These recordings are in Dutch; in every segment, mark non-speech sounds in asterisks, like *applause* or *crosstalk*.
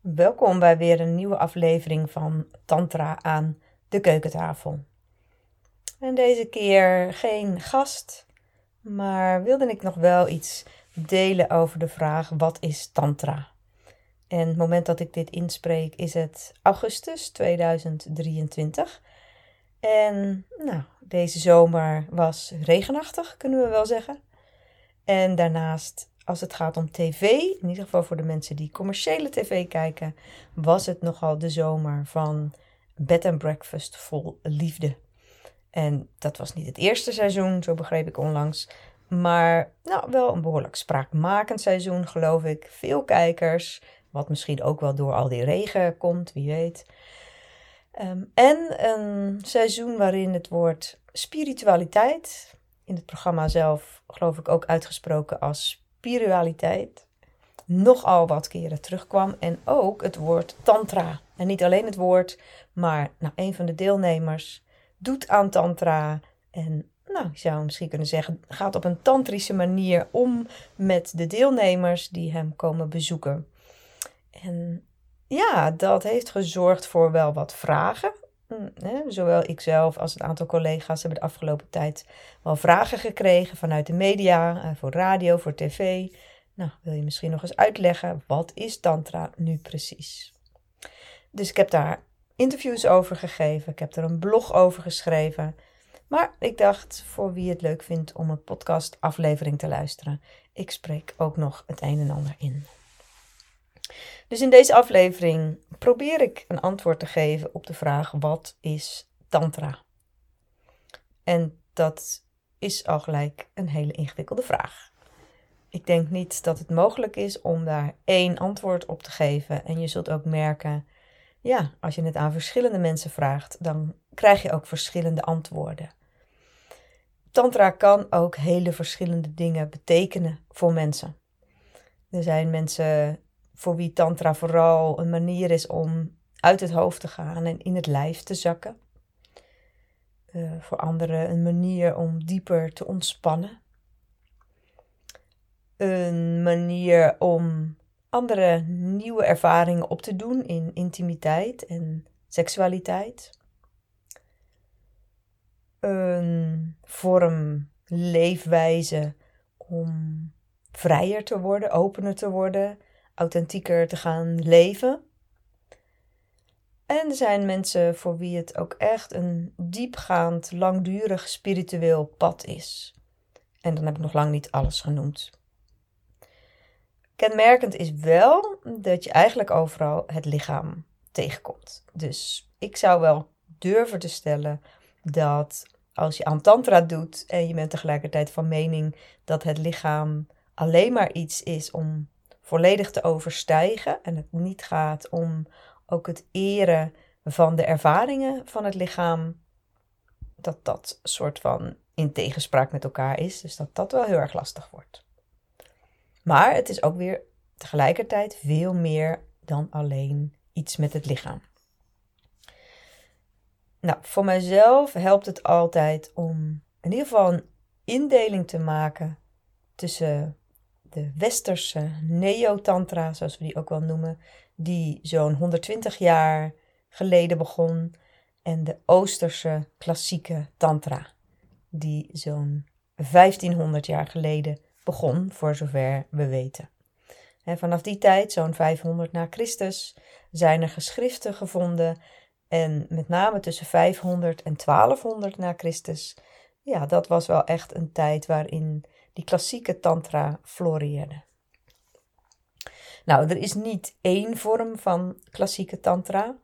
Welkom bij weer een nieuwe aflevering van Tantra aan de keukentafel. En deze keer geen gast, maar wilde ik nog wel iets delen over de vraag: wat is Tantra? En het moment dat ik dit inspreek is het augustus 2023. En nou, deze zomer was regenachtig, kunnen we wel zeggen. En daarnaast als het gaat om tv, in ieder geval voor de mensen die commerciële tv kijken, was het nogal de zomer van bed and breakfast vol liefde. En dat was niet het eerste seizoen, zo begreep ik onlangs. Maar nou, wel een behoorlijk spraakmakend seizoen, geloof ik. Veel kijkers, wat misschien ook wel door al die regen komt, wie weet. Ehm, en een seizoen waarin het woord spiritualiteit, in het programma zelf geloof ik ook uitgesproken als spiritualiteit nogal wat keren terugkwam. En ook het woord tantra. En niet alleen het woord, maar nou, een van de deelnemers doet aan tantra. En nou, je zou misschien kunnen zeggen, gaat op een tantrische manier om met de deelnemers die hem komen bezoeken. En ja, dat heeft gezorgd voor wel wat vragen. Hm, zowel ikzelf als een aantal collega's hebben de afgelopen tijd wel vragen gekregen vanuit de media, eh, voor radio, voor tv. Nou, wil je misschien nog eens uitleggen, wat is Tantra nu precies? Dus ik heb daar interviews over gegeven, ik heb er een blog over geschreven. Maar ik dacht, voor wie het leuk vindt om een podcast aflevering te luisteren, ik spreek ook nog het een en ander in. Dus in deze aflevering probeer ik een antwoord te geven op de vraag: wat is Tantra? En dat is al gelijk een hele ingewikkelde vraag. Ik denk niet dat het mogelijk is om daar één antwoord op te geven. En je zult ook merken, ja, als je het aan verschillende mensen vraagt, dan krijg je ook verschillende antwoorden. Tantra kan ook hele verschillende dingen betekenen voor mensen. Er zijn mensen voor wie Tantra vooral een manier is om uit het hoofd te gaan en in het lijf te zakken. Uh, voor anderen een manier om dieper te ontspannen. Een manier om andere nieuwe ervaringen op te doen in intimiteit en seksualiteit. Een vorm leefwijze om vrijer te worden, opener te worden, authentieker te gaan leven. En er zijn mensen voor wie het ook echt een diepgaand, langdurig spiritueel pad is. En dan heb ik nog lang niet alles genoemd. Kenmerkend is wel dat je eigenlijk overal het lichaam tegenkomt. Dus ik zou wel durven te stellen dat als je aan tantra doet en je bent tegelijkertijd van mening dat het lichaam alleen maar iets is om volledig te overstijgen en het niet gaat om ook het eren van de ervaringen van het lichaam, dat dat soort van in tegenspraak met elkaar is. Dus dat dat wel heel erg lastig wordt. Maar het is ook weer tegelijkertijd veel meer dan alleen iets met het lichaam. Nou, voor mijzelf helpt het altijd om in ieder geval een indeling te maken tussen de westerse neotantra, zoals we die ook wel noemen, die zo'n 120 jaar geleden begon, en de oosterse klassieke tantra, die zo'n 1500 jaar geleden begon, voor zover we weten. En vanaf die tijd, zo'n 500 na Christus, zijn er geschriften gevonden en met name tussen 500 en 1200 na Christus, ja, dat was wel echt een tijd waarin die klassieke tantra floreerde. Nou, er is niet één vorm van klassieke tantra.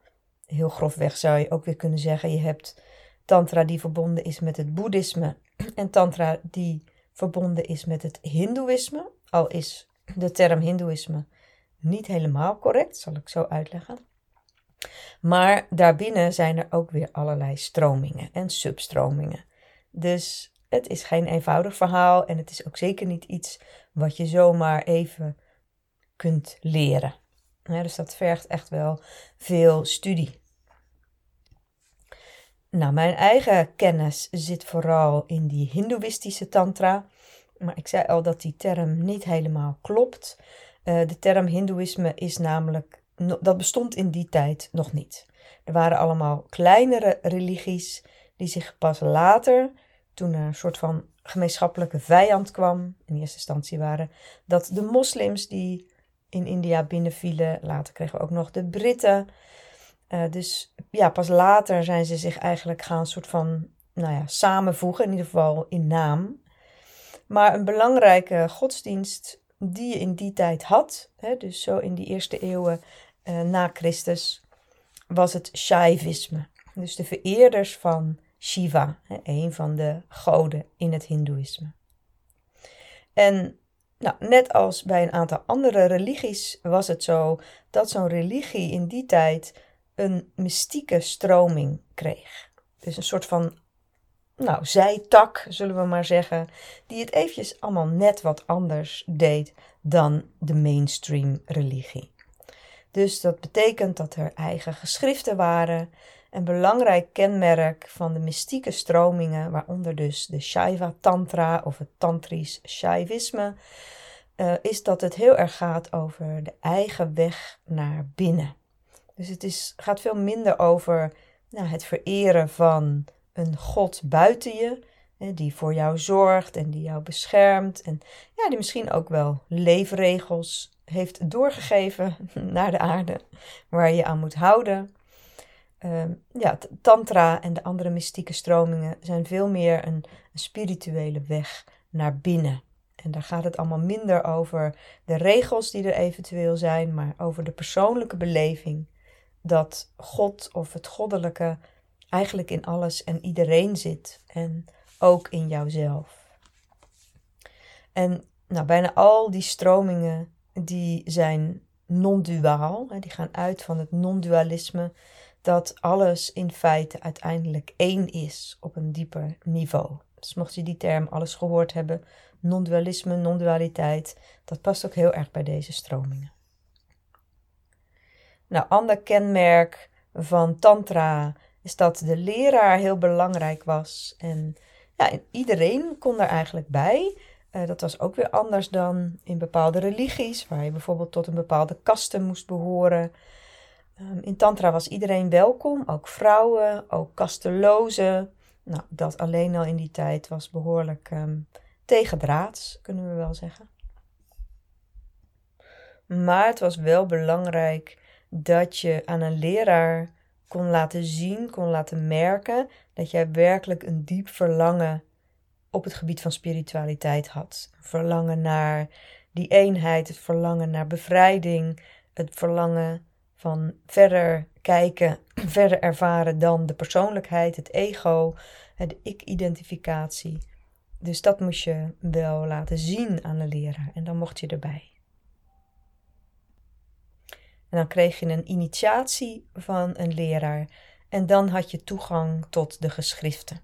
Heel grofweg zou je ook weer kunnen zeggen: je hebt tantra die verbonden is met het boeddhisme en tantra die verbonden is met het hindoeïsme. Al is de term hindoeïsme niet helemaal correct, zal ik zo uitleggen. Maar daarbinnen zijn er ook weer allerlei stromingen en substromingen. Dus het is geen eenvoudig verhaal en het is ook zeker niet iets wat je zomaar even kunt leren. dus dat vergt echt wel veel studie. Nou, mijn eigen kennis zit vooral in die Hindoeïstische Tantra. Maar ik zei al dat die term niet helemaal klopt. Uh, de term Hindoeïsme is namelijk dat bestond in die tijd nog niet. Er waren allemaal kleinere religies die zich pas later, toen er een soort van gemeenschappelijke vijand kwam, in eerste instantie waren dat de moslims die in India binnenvielen, later kregen we ook nog de Britten. Uh, dus ja, pas later zijn ze zich eigenlijk gaan soort van nou ja, samenvoegen, in ieder geval in naam. Maar een belangrijke godsdienst die je in die tijd had, hè, dus zo in die eerste eeuwen uh, na Christus, was het Shaivisme. Dus de vereerders van Shiva, een van de goden in het Hindoeïsme. En nou, net als bij een aantal andere religies was het zo dat zo'n religie in die tijd een mystieke stroming kreeg. Dus een soort van nou, zijtak, zullen we maar zeggen, die het eventjes allemaal net wat anders deed dan de mainstream religie. Dus dat betekent dat er eigen geschriften waren. Een belangrijk kenmerk van de mystieke stromingen, waaronder dus de Shaiva Tantra of het Tantrisch Shaivisme, uh, is dat het heel erg gaat over de eigen weg naar binnen. Dus het is, gaat veel minder over nou, het vereren van een God buiten je, hè, die voor jou zorgt en die jou beschermt en ja, die misschien ook wel leefregels heeft doorgegeven *laughs* naar de aarde waar je aan moet houden. Uh, ja, tantra en de andere mystieke stromingen zijn veel meer een, een spirituele weg naar binnen. En daar gaat het allemaal minder over de regels die er eventueel zijn, maar over de persoonlijke beleving dat God of het goddelijke eigenlijk in alles en iedereen zit en ook in jouzelf. En nou, bijna al die stromingen die zijn non-duaal, die gaan uit van het non-dualisme, dat alles in feite uiteindelijk één is op een dieper niveau. Dus mocht je die term alles gehoord hebben, non-dualisme, non-dualiteit, dat past ook heel erg bij deze stromingen. Nou, ander kenmerk van Tantra is dat de leraar heel belangrijk was. En ja, iedereen kon daar eigenlijk bij. Uh, dat was ook weer anders dan in bepaalde religies, waar je bijvoorbeeld tot een bepaalde kaste moest behoren. Um, in Tantra was iedereen welkom, ook vrouwen, ook kastelozen. Nou, dat alleen al in die tijd was behoorlijk um, tegendraads, kunnen we wel zeggen. Maar het was wel belangrijk dat je aan een leraar kon laten zien, kon laten merken dat jij werkelijk een diep verlangen op het gebied van spiritualiteit had. Verlangen naar die eenheid, het verlangen naar bevrijding, het verlangen van verder kijken, *clears throat* verder ervaren dan de persoonlijkheid, het ego, de ik-identificatie. Dus dat moest je wel laten zien aan de leraar en dan mocht je erbij. En dan kreeg je een initiatie van een leraar. En dan had je toegang tot de geschriften.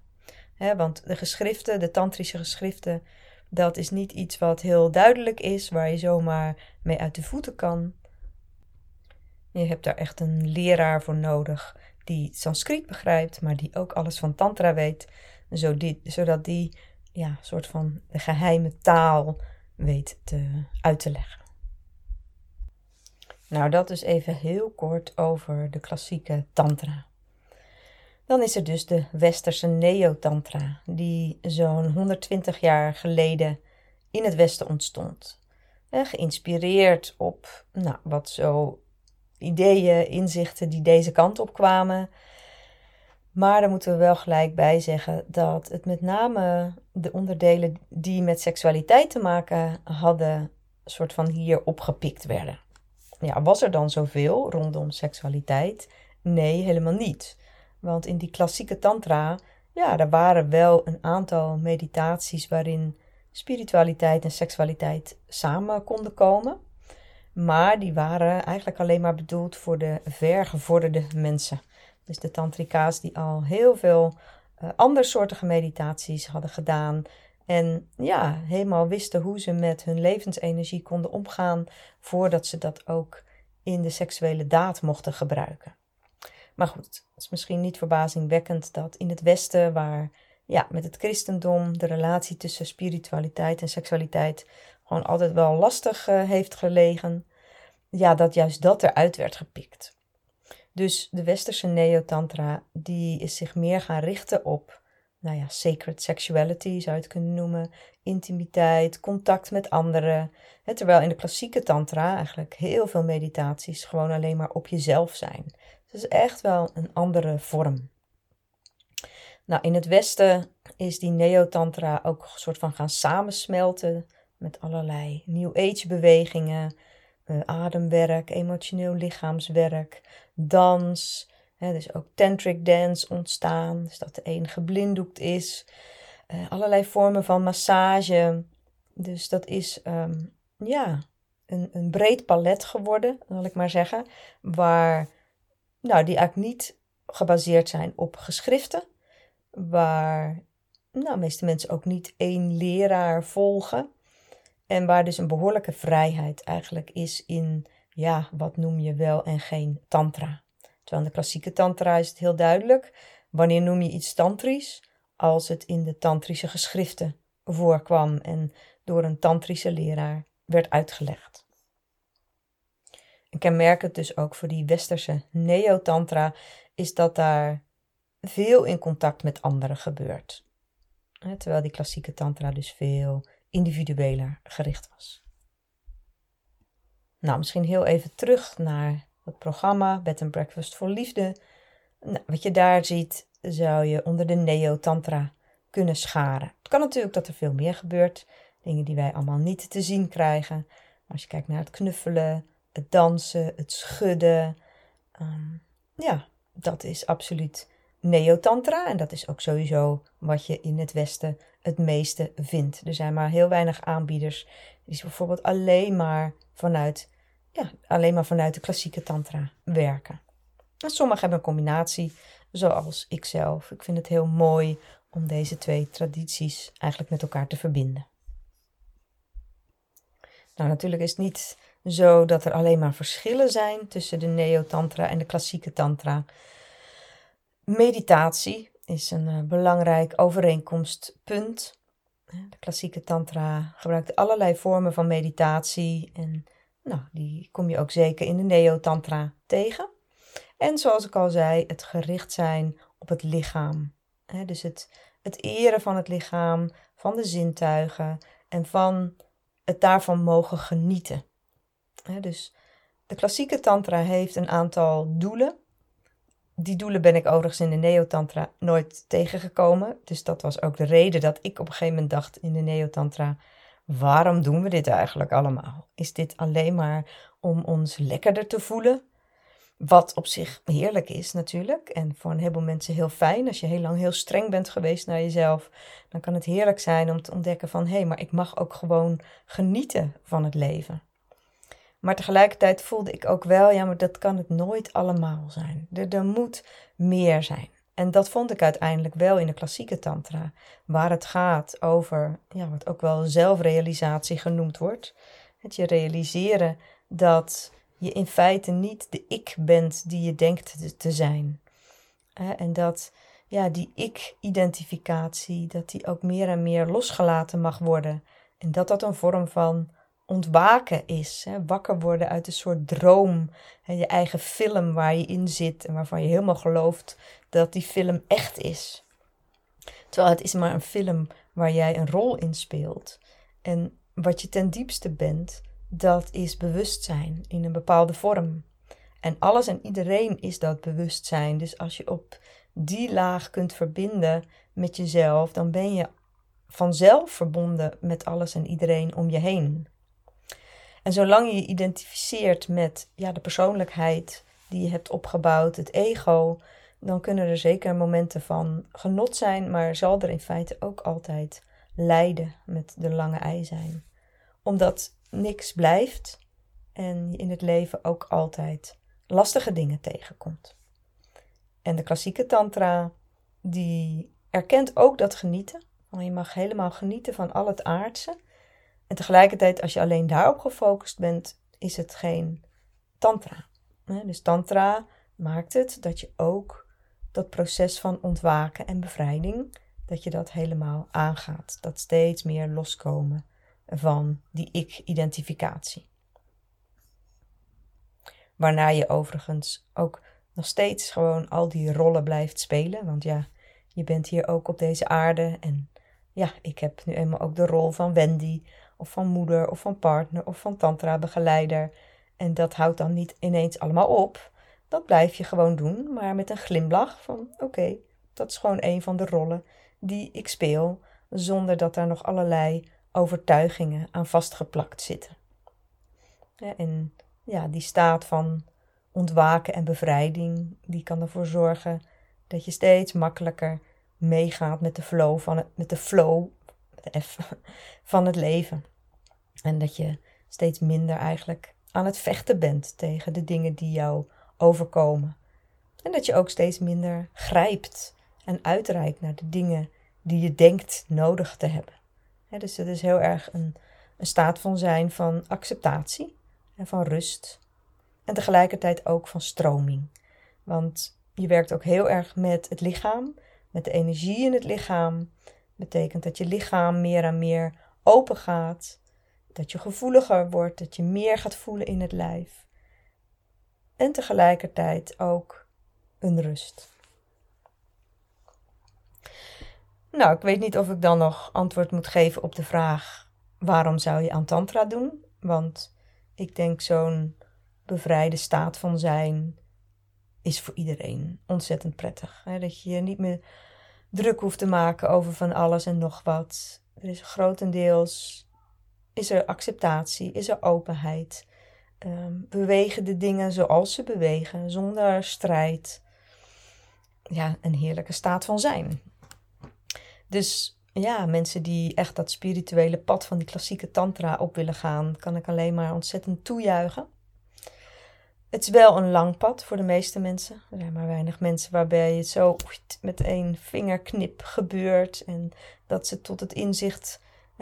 want de geschriften, de tantrische geschriften, dat is niet iets wat heel duidelijk is, waar je zomaar mee uit de voeten kan. Je hebt daar echt een leraar voor nodig die Sanskriet begrijpt, maar die ook alles van Tantra weet, zodat die ja, soort van de geheime taal weet te, uit te leggen. Nou, dat is even heel kort over de klassieke Tantra. Dan is er dus de westerse Neo-Tantra, die zo'n 120 jaar geleden in het Westen ontstond. geïnspireerd op nou, wat zo ideeën, inzichten die deze kant op kwamen. Maar daar moeten we wel gelijk bij zeggen dat het met name de onderdelen die met seksualiteit te maken hadden, soort van hier opgepikt werden ja, was er dan zoveel rondom seksualiteit? Nee, helemaal niet. Want in die klassieke tantra, ja, er waren wel een aantal meditaties waarin spiritualiteit en seksualiteit samen konden komen. Maar die waren eigenlijk alleen maar bedoeld voor de vergevorderde mensen. Dus de tantrika's die al heel veel uh, andersoortige meditaties hadden gedaan. En ja, helemaal wisten hoe ze met hun levensenergie konden omgaan voordat ze dat ook in de seksuele daad mochten gebruiken. Maar goed, het is misschien niet verbazingwekkend dat in het Westen, waar ja, met het christendom de relatie tussen spiritualiteit en seksualiteit gewoon altijd wel lastig uh, heeft gelegen, ja, dat juist dat eruit werd gepikt. Dus de westerse neotantra, die is zich meer gaan richten op, nou ja, sacred sexuality zou je het kunnen noemen, intimiteit, contact met anderen. terwijl in de klassieke tantra eigenlijk heel veel meditaties gewoon alleen maar op jezelf zijn. Dus het is echt wel een andere vorm. Nou, in het Westen is die neotantra ook een soort van gaan samensmelten met allerlei New Age bewegingen, uh, ademwerk, emotioneel lichaamswerk, dans. Dus ook tantric dance ontstaan, dus dat de een geblinddoekt is. Uh, allerlei vormen van massage. Dus dat is ehm, ja, een, een breed palet geworden, zal ik maar zeggen. Waar nou, die eigenlijk niet gebaseerd zijn op geschriften. Waar nou, de meeste mensen ook niet één leraar volgen. En waar dus een behoorlijke vrijheid eigenlijk is in, ja, wat noem je wel en geen tantra. Terwijl in de klassieke tantra is het heel duidelijk. Wanneer noem je iets tantrisch? Als het in de tantrische geschriften voorkwam en door een tantrische leraar werd uitgelegd. En kenmerkend dus ook voor die westerse neotantra is dat daar veel in contact met anderen gebeurt. Terwijl die klassieke tantra dus veel individueler gericht was. Nou, misschien heel even terug naar het programma Bed and Breakfast voor Liefde. Nou, wat je daar ziet, zou je onder de neo-tantra kunnen scharen. Het kan natuurlijk dat er veel meer gebeurt, dingen die wij allemaal niet te zien krijgen. Als je kijkt naar het knuffelen, het dansen, het schudden, ehm, ja, dat is absoluut neotantra. En dat is ook sowieso wat je in het Westen het meeste vindt. Er zijn maar heel weinig aanbieders die bijvoorbeeld alleen maar vanuit, ja, alleen maar vanuit de klassieke tantra werken. En sommigen hebben een combinatie, zoals ik zelf. Ik vind het heel mooi om deze twee tradities eigenlijk met elkaar te verbinden. Nou, natuurlijk is het niet zo dat er alleen maar verschillen zijn tussen de neo-tantra en de klassieke tantra. Meditatie is een uh, belangrijk overeenkomstpunt. De klassieke tantra gebruikt allerlei vormen van meditatie en nou, die kom je ook zeker in de neo-tantra tegen. En zoals ik al zei, het gericht zijn op het lichaam. dus het, het eren van het lichaam, van de zintuigen en van het daarvan mogen genieten. dus de klassieke tantra heeft een aantal doelen die doelen ben ik overigens in de Neotantra nooit tegengekomen. Dus dat was ook de reden dat ik op een gegeven moment dacht in de Neotantra: waarom doen we dit eigenlijk allemaal? Is dit alleen maar om ons lekkerder te voelen? Wat op zich heerlijk is natuurlijk. En voor een heleboel mensen heel fijn. Als je heel lang heel streng bent geweest naar jezelf, dan kan het heerlijk zijn om te ontdekken van hé, hey, maar ik mag ook gewoon genieten van het leven. Maar tegelijkertijd voelde ik ook wel, ja, maar dat kan het nooit allemaal zijn. Er, moet meer zijn. En dat vond ik uiteindelijk wel in de klassieke tantra, waar het gaat over, ja, wat ook wel zelfrealisatie genoemd wordt. Het je realiseren dat je in feite niet de ik bent die je denkt te zijn. En dat ja, die ik-identificatie, dat die ook meer en meer losgelaten mag worden. En dat dat een vorm van ontwaken is. Hè? Wakker worden uit een soort droom. Hè? Je eigen film waar je in zit en waarvan je helemaal gelooft dat die film echt is. Terwijl het is maar een film waar jij een rol in speelt. En wat je ten diepste bent, dat is bewustzijn in een bepaalde vorm. En alles en iedereen is dat bewustzijn. Dus als je op die laag kunt verbinden met jezelf, dan ben je vanzelf verbonden met alles en iedereen om je heen. En zolang je je identificeert met ja, de persoonlijkheid die je hebt opgebouwd, het ego, dan kunnen er zeker momenten van genot zijn, maar zal er in feite ook altijd lijden met de lange ei zijn. Omdat niks blijft en je in het leven ook altijd lastige dingen tegenkomt. En de klassieke tantra, die erkent ook dat genieten. Want je mag helemaal genieten van al het aardse. En tegelijkertijd, als je alleen daarop gefocust bent, is het geen tantra. Dus tantra maakt het dat je ook dat proces van ontwaken en bevrijding, dat je dat helemaal aangaat. Dat steeds meer loskomen van die ik-identificatie. Waarna je overigens ook nog steeds gewoon al die rollen blijft spelen. Want ja, je bent hier ook op deze aarde. En ja, ik heb nu eenmaal ook de rol van Wendy, of van moeder, of van partner, of van tantra-begeleider. En dat houdt dan niet ineens allemaal op. Dat blijf je gewoon doen, maar met een glimlach van oké, dat is gewoon een van de rollen die ik speel, zonder dat daar nog allerlei overtuigingen aan vastgeplakt zitten. en ja, die staat van ontwaken en bevrijding, die kan ervoor zorgen dat je steeds makkelijker meegaat met de flow van het, met de flow, van het leven. En dat je steeds minder eigenlijk aan het vechten bent tegen de dingen die jou overkomen. En dat je ook steeds minder grijpt en uitreikt naar de dingen die je denkt nodig te hebben. dus het is heel erg een, een staat van zijn van acceptatie en van rust. En tegelijkertijd ook van stroming. Want je werkt ook heel erg met het lichaam, met de energie in het lichaam. Betekent dat je lichaam meer en meer open gaat. Dat je gevoeliger wordt, dat je meer gaat voelen in het lijf. En tegelijkertijd ook een rust. Nou, ik weet niet of ik dan nog antwoord moet geven op de vraag: waarom zou je aan Tantra doen? Want ik denk zo'n bevrijde staat van zijn is voor iedereen ontzettend prettig. Hè? Dat je je niet meer druk hoeft te maken over van alles en nog wat. Er is grotendeels is er acceptatie, is er openheid. Bewegen de dingen zoals ze bewegen, zonder strijd. Ja, een heerlijke staat van zijn. Dus ja, mensen die echt dat spirituele pad van die klassieke tantra op willen gaan, kan ik alleen maar ontzettend toejuichen. Het is wel een lang pad voor de meeste mensen. Er zijn maar weinig mensen waarbij het zo met één vingerknip gebeurt. En dat ze tot het inzicht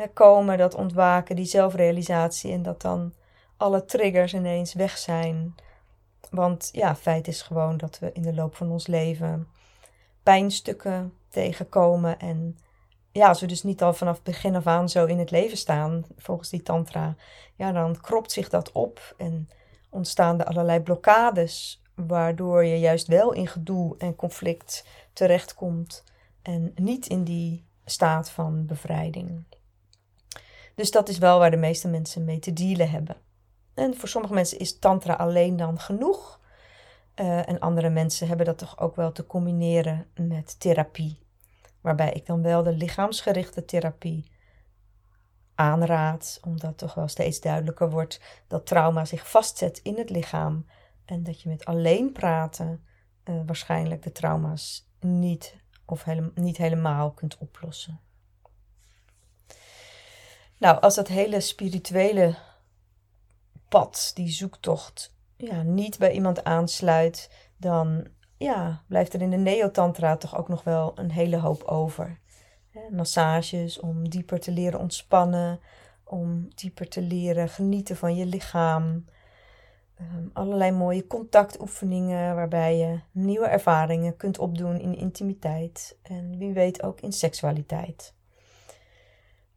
komen, dat ontwaken, die zelfrealisatie. En dat dan alle triggers ineens weg zijn. Want ja, feit is gewoon dat we in de loop van ons leven pijnstukken tegenkomen. En ja, als we dus niet al vanaf begin af aan zo in het leven staan, volgens die tantra, ja, dan kropt zich dat op en ontstaan er allerlei blokkades, waardoor je juist wel in gedoe en conflict terechtkomt en niet in die staat van bevrijding. Dus dat is wel waar de meeste mensen mee te dealen hebben. En voor sommige mensen is tantra alleen dan genoeg. Uh, en andere mensen hebben dat toch ook wel te combineren met therapie. Waarbij ik dan wel de lichaamsgerichte therapie aanraad, omdat toch wel steeds duidelijker wordt dat trauma zich vastzet in het lichaam en dat je met alleen praten uh, waarschijnlijk de trauma's niet of hele, niet helemaal kunt oplossen. Nou, als dat hele spirituele pad, die zoektocht, ja, niet bij iemand aansluit, dan ja, blijft er in de neotantra toch ook nog wel een hele hoop over massages om dieper te leren ontspannen, om dieper te leren genieten van je lichaam. Ehm, allerlei mooie contactoefeningen waarbij je nieuwe ervaringen kunt opdoen in intimiteit en wie weet ook in seksualiteit.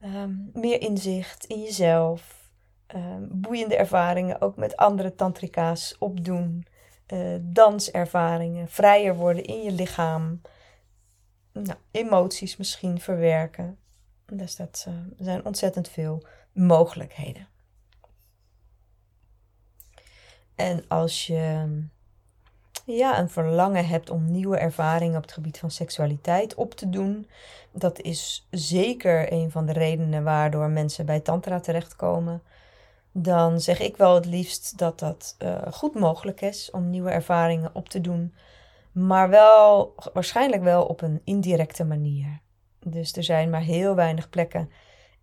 Ehm, meer inzicht in jezelf, um, boeiende ervaringen ook met andere tantrika's opdoen, uh, danservaringen, vrijer worden in je lichaam nou, emoties misschien verwerken. Dus dat uh, zijn ontzettend veel mogelijkheden. En als je ja, een verlangen hebt om nieuwe ervaringen op het gebied van seksualiteit op te doen, dat is zeker een van de redenen waardoor mensen bij Tantra terechtkomen. Dan zeg ik wel het liefst dat dat uh, goed mogelijk is om nieuwe ervaringen op te doen maar wel waarschijnlijk wel op een indirecte manier. Dus er zijn maar heel weinig plekken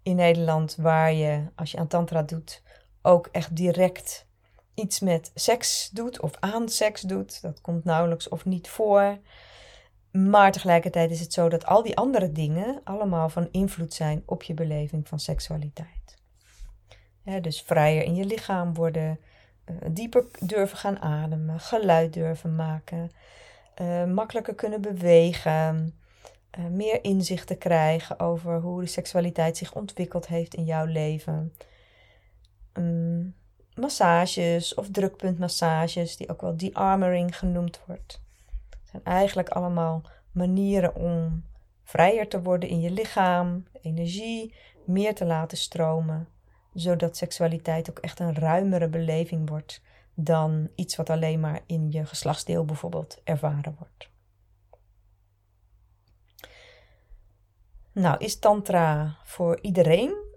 in Nederland waar je, als je aan Tantra doet, ook echt direct iets met seks doet of aan seks doet. Dat komt nauwelijks of niet voor. Maar tegelijkertijd is het zo dat al die andere dingen allemaal van invloed zijn op je beleving van seksualiteit. dus vrijer in je lichaam worden, eh, dieper durven gaan ademen, geluid durven maken, uh, makkelijker kunnen bewegen, uh, meer inzicht te krijgen over hoe de seksualiteit zich ontwikkeld heeft in jouw leven. Um, massages of drukpuntmassages, die ook wel de-armoring genoemd wordt. Zijn eigenlijk allemaal manieren om vrijer te worden in je lichaam, energie meer te laten stromen, zodat seksualiteit ook echt een ruimere beleving wordt dan iets wat alleen maar in je geslachtsdeel bijvoorbeeld ervaren wordt. Nou, is Tantra voor iedereen?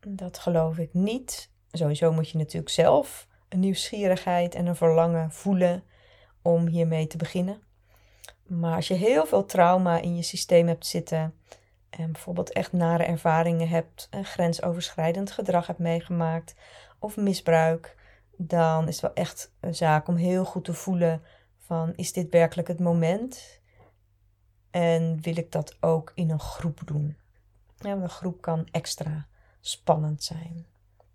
Dat geloof ik niet. Sowieso moet je natuurlijk zelf een nieuwsgierigheid en een verlangen voelen om hiermee te beginnen. Maar als je heel veel trauma in je systeem hebt zitten en bijvoorbeeld echt nare ervaringen hebt, een grensoverschrijdend gedrag hebt meegemaakt of misbruik, dan is het wel echt een zaak om heel goed te voelen van is dit werkelijk het moment? En wil ik dat ook in een groep doen? Een groep kan extra spannend zijn.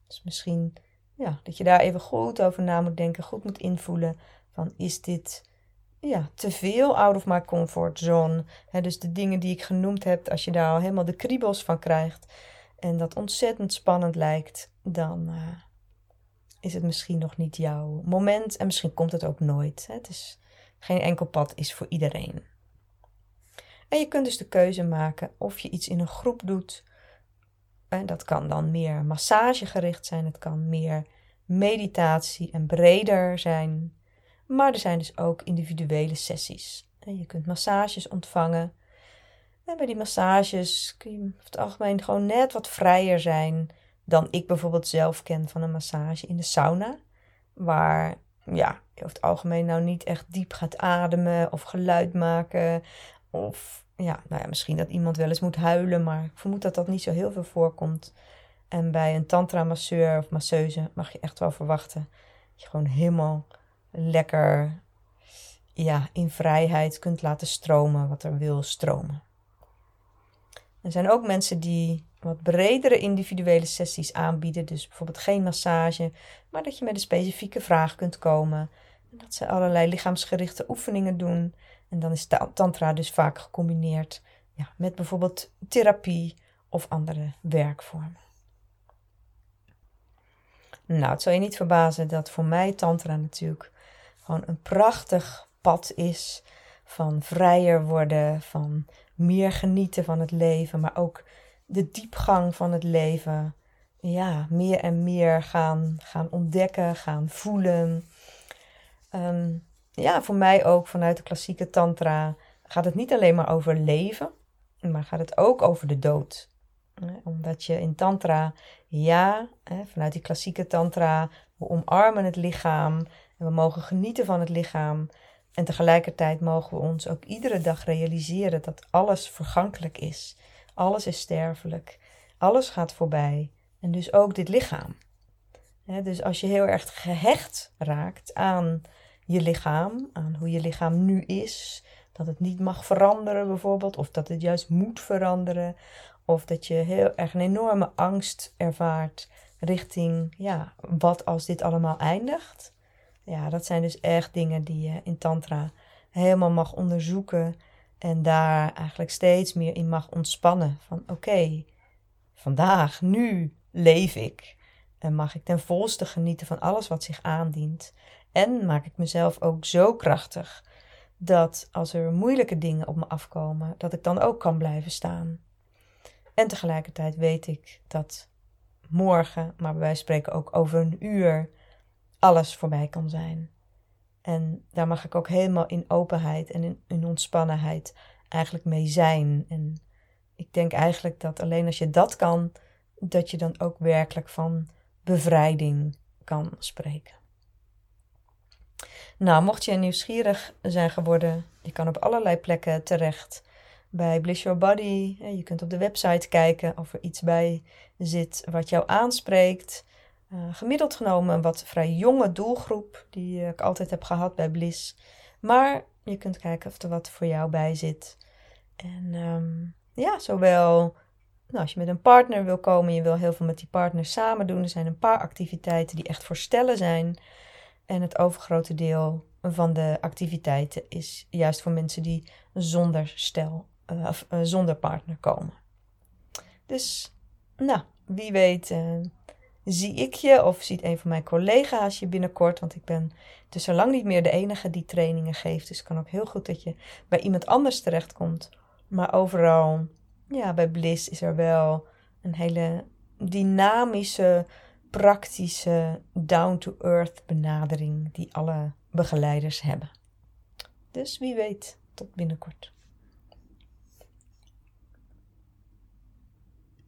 Dus misschien ja, dat je daar even goed over na moet denken, goed moet invoelen van is dit ja, te veel out of my comfort zone. dus de dingen die ik genoemd heb, als je daar al helemaal de kriebels van krijgt en dat ontzettend spannend lijkt, dan uh, is het misschien nog niet jouw moment en misschien komt het ook nooit. Het is, geen enkel pad is voor iedereen. En je kunt dus de keuze maken of je iets in een groep doet. En dat kan dan meer massagegericht zijn, het kan meer meditatie en breder zijn. Maar er zijn dus ook individuele sessies. En je kunt massages ontvangen. En bij die massages kun je over het algemeen gewoon net wat vrijer zijn dan ik bijvoorbeeld zelf ken van een massage in de sauna. Waar ja, je over het algemeen nou niet echt diep gaat ademen of geluid maken. Of ja, nou ja, misschien dat iemand wel eens moet huilen, maar ik vermoed dat dat niet zo heel veel voorkomt. En bij een tantra-masseur of masseuse mag je echt wel verwachten dat je gewoon helemaal lekker ja, in vrijheid kunt laten stromen wat er wil stromen. Er zijn ook mensen die wat bredere individuele sessies aanbieden. Dus bijvoorbeeld geen massage, maar dat je met een specifieke vraag kunt komen. Dat ze allerlei lichaamsgerichte oefeningen doen. En dan is tantra dus vaak gecombineerd ja, met bijvoorbeeld therapie of andere werkvormen. Nou, het zal je niet verbazen dat voor mij tantra natuurlijk gewoon een prachtig pad is van vrijer worden, van meer genieten van het leven, maar ook de diepgang van het leven. Ja, meer en meer gaan, gaan ontdekken, gaan voelen. Ehm, ja, voor mij ook vanuit de klassieke tantra gaat het niet alleen maar over leven, maar gaat het ook over de dood. Omdat je in tantra, ja, vanuit die klassieke tantra, we omarmen het lichaam en we mogen genieten van het lichaam. En tegelijkertijd mogen we ons ook iedere dag realiseren dat alles vergankelijk is. Alles is sterfelijk. Alles gaat voorbij. En dus ook dit lichaam. Dus als je heel erg gehecht raakt aan je lichaam, aan hoe je lichaam nu is, dat het niet mag veranderen bijvoorbeeld, of dat het juist moet veranderen, of dat je heel erg een enorme angst ervaart richting, ja, wat als dit allemaal eindigt. Ja, dat zijn dus echt dingen die je in Tantra helemaal mag onderzoeken en daar eigenlijk steeds meer in mag ontspannen. Van oké, vandaag, nu leef ik. En mag ik ten volste genieten van alles wat zich aandient. En maak ik mezelf ook zo krachtig dat als er moeilijke dingen op me afkomen, dat ik dan ook kan blijven staan. En tegelijkertijd weet ik dat morgen, maar wij spreken ook over een uur, alles voorbij kan zijn. En daar mag ik ook helemaal in openheid en in, in ontspannenheid eigenlijk mee zijn. En ik denk eigenlijk dat alleen als je dat kan, dat je dan ook werkelijk van bevrijding kan spreken. Nou, mocht je nieuwsgierig zijn geworden, je kan op allerlei plekken terecht. Bij Bliss Your Body, je kunt op de website kijken of er iets bij zit wat jou aanspreekt. Uh, gemiddeld genomen een wat vrij jonge doelgroep, die ik altijd heb gehad bij Bliss. Maar je kunt kijken of er wat voor jou bij zit. En um, ja, zowel nou, als je met een partner wil komen, je wil heel veel met die partner samen doen. Er zijn een paar activiteiten die echt voor stellen zijn. En het overgrote deel van de activiteiten is juist voor mensen die zonder stel uh, of uh, zonder partner komen. Dus, nou, wie weet, uh, zie ik je of ziet een van mijn collega's je binnenkort. Want ik ben dus zo lang niet meer de enige die trainingen geeft. Dus het kan ook heel goed dat je bij iemand anders terechtkomt. Maar overal, ja, bij Bliss is er wel een hele dynamische, praktische, down-to-earth benadering die alle begeleiders hebben. Dus wie weet, tot binnenkort.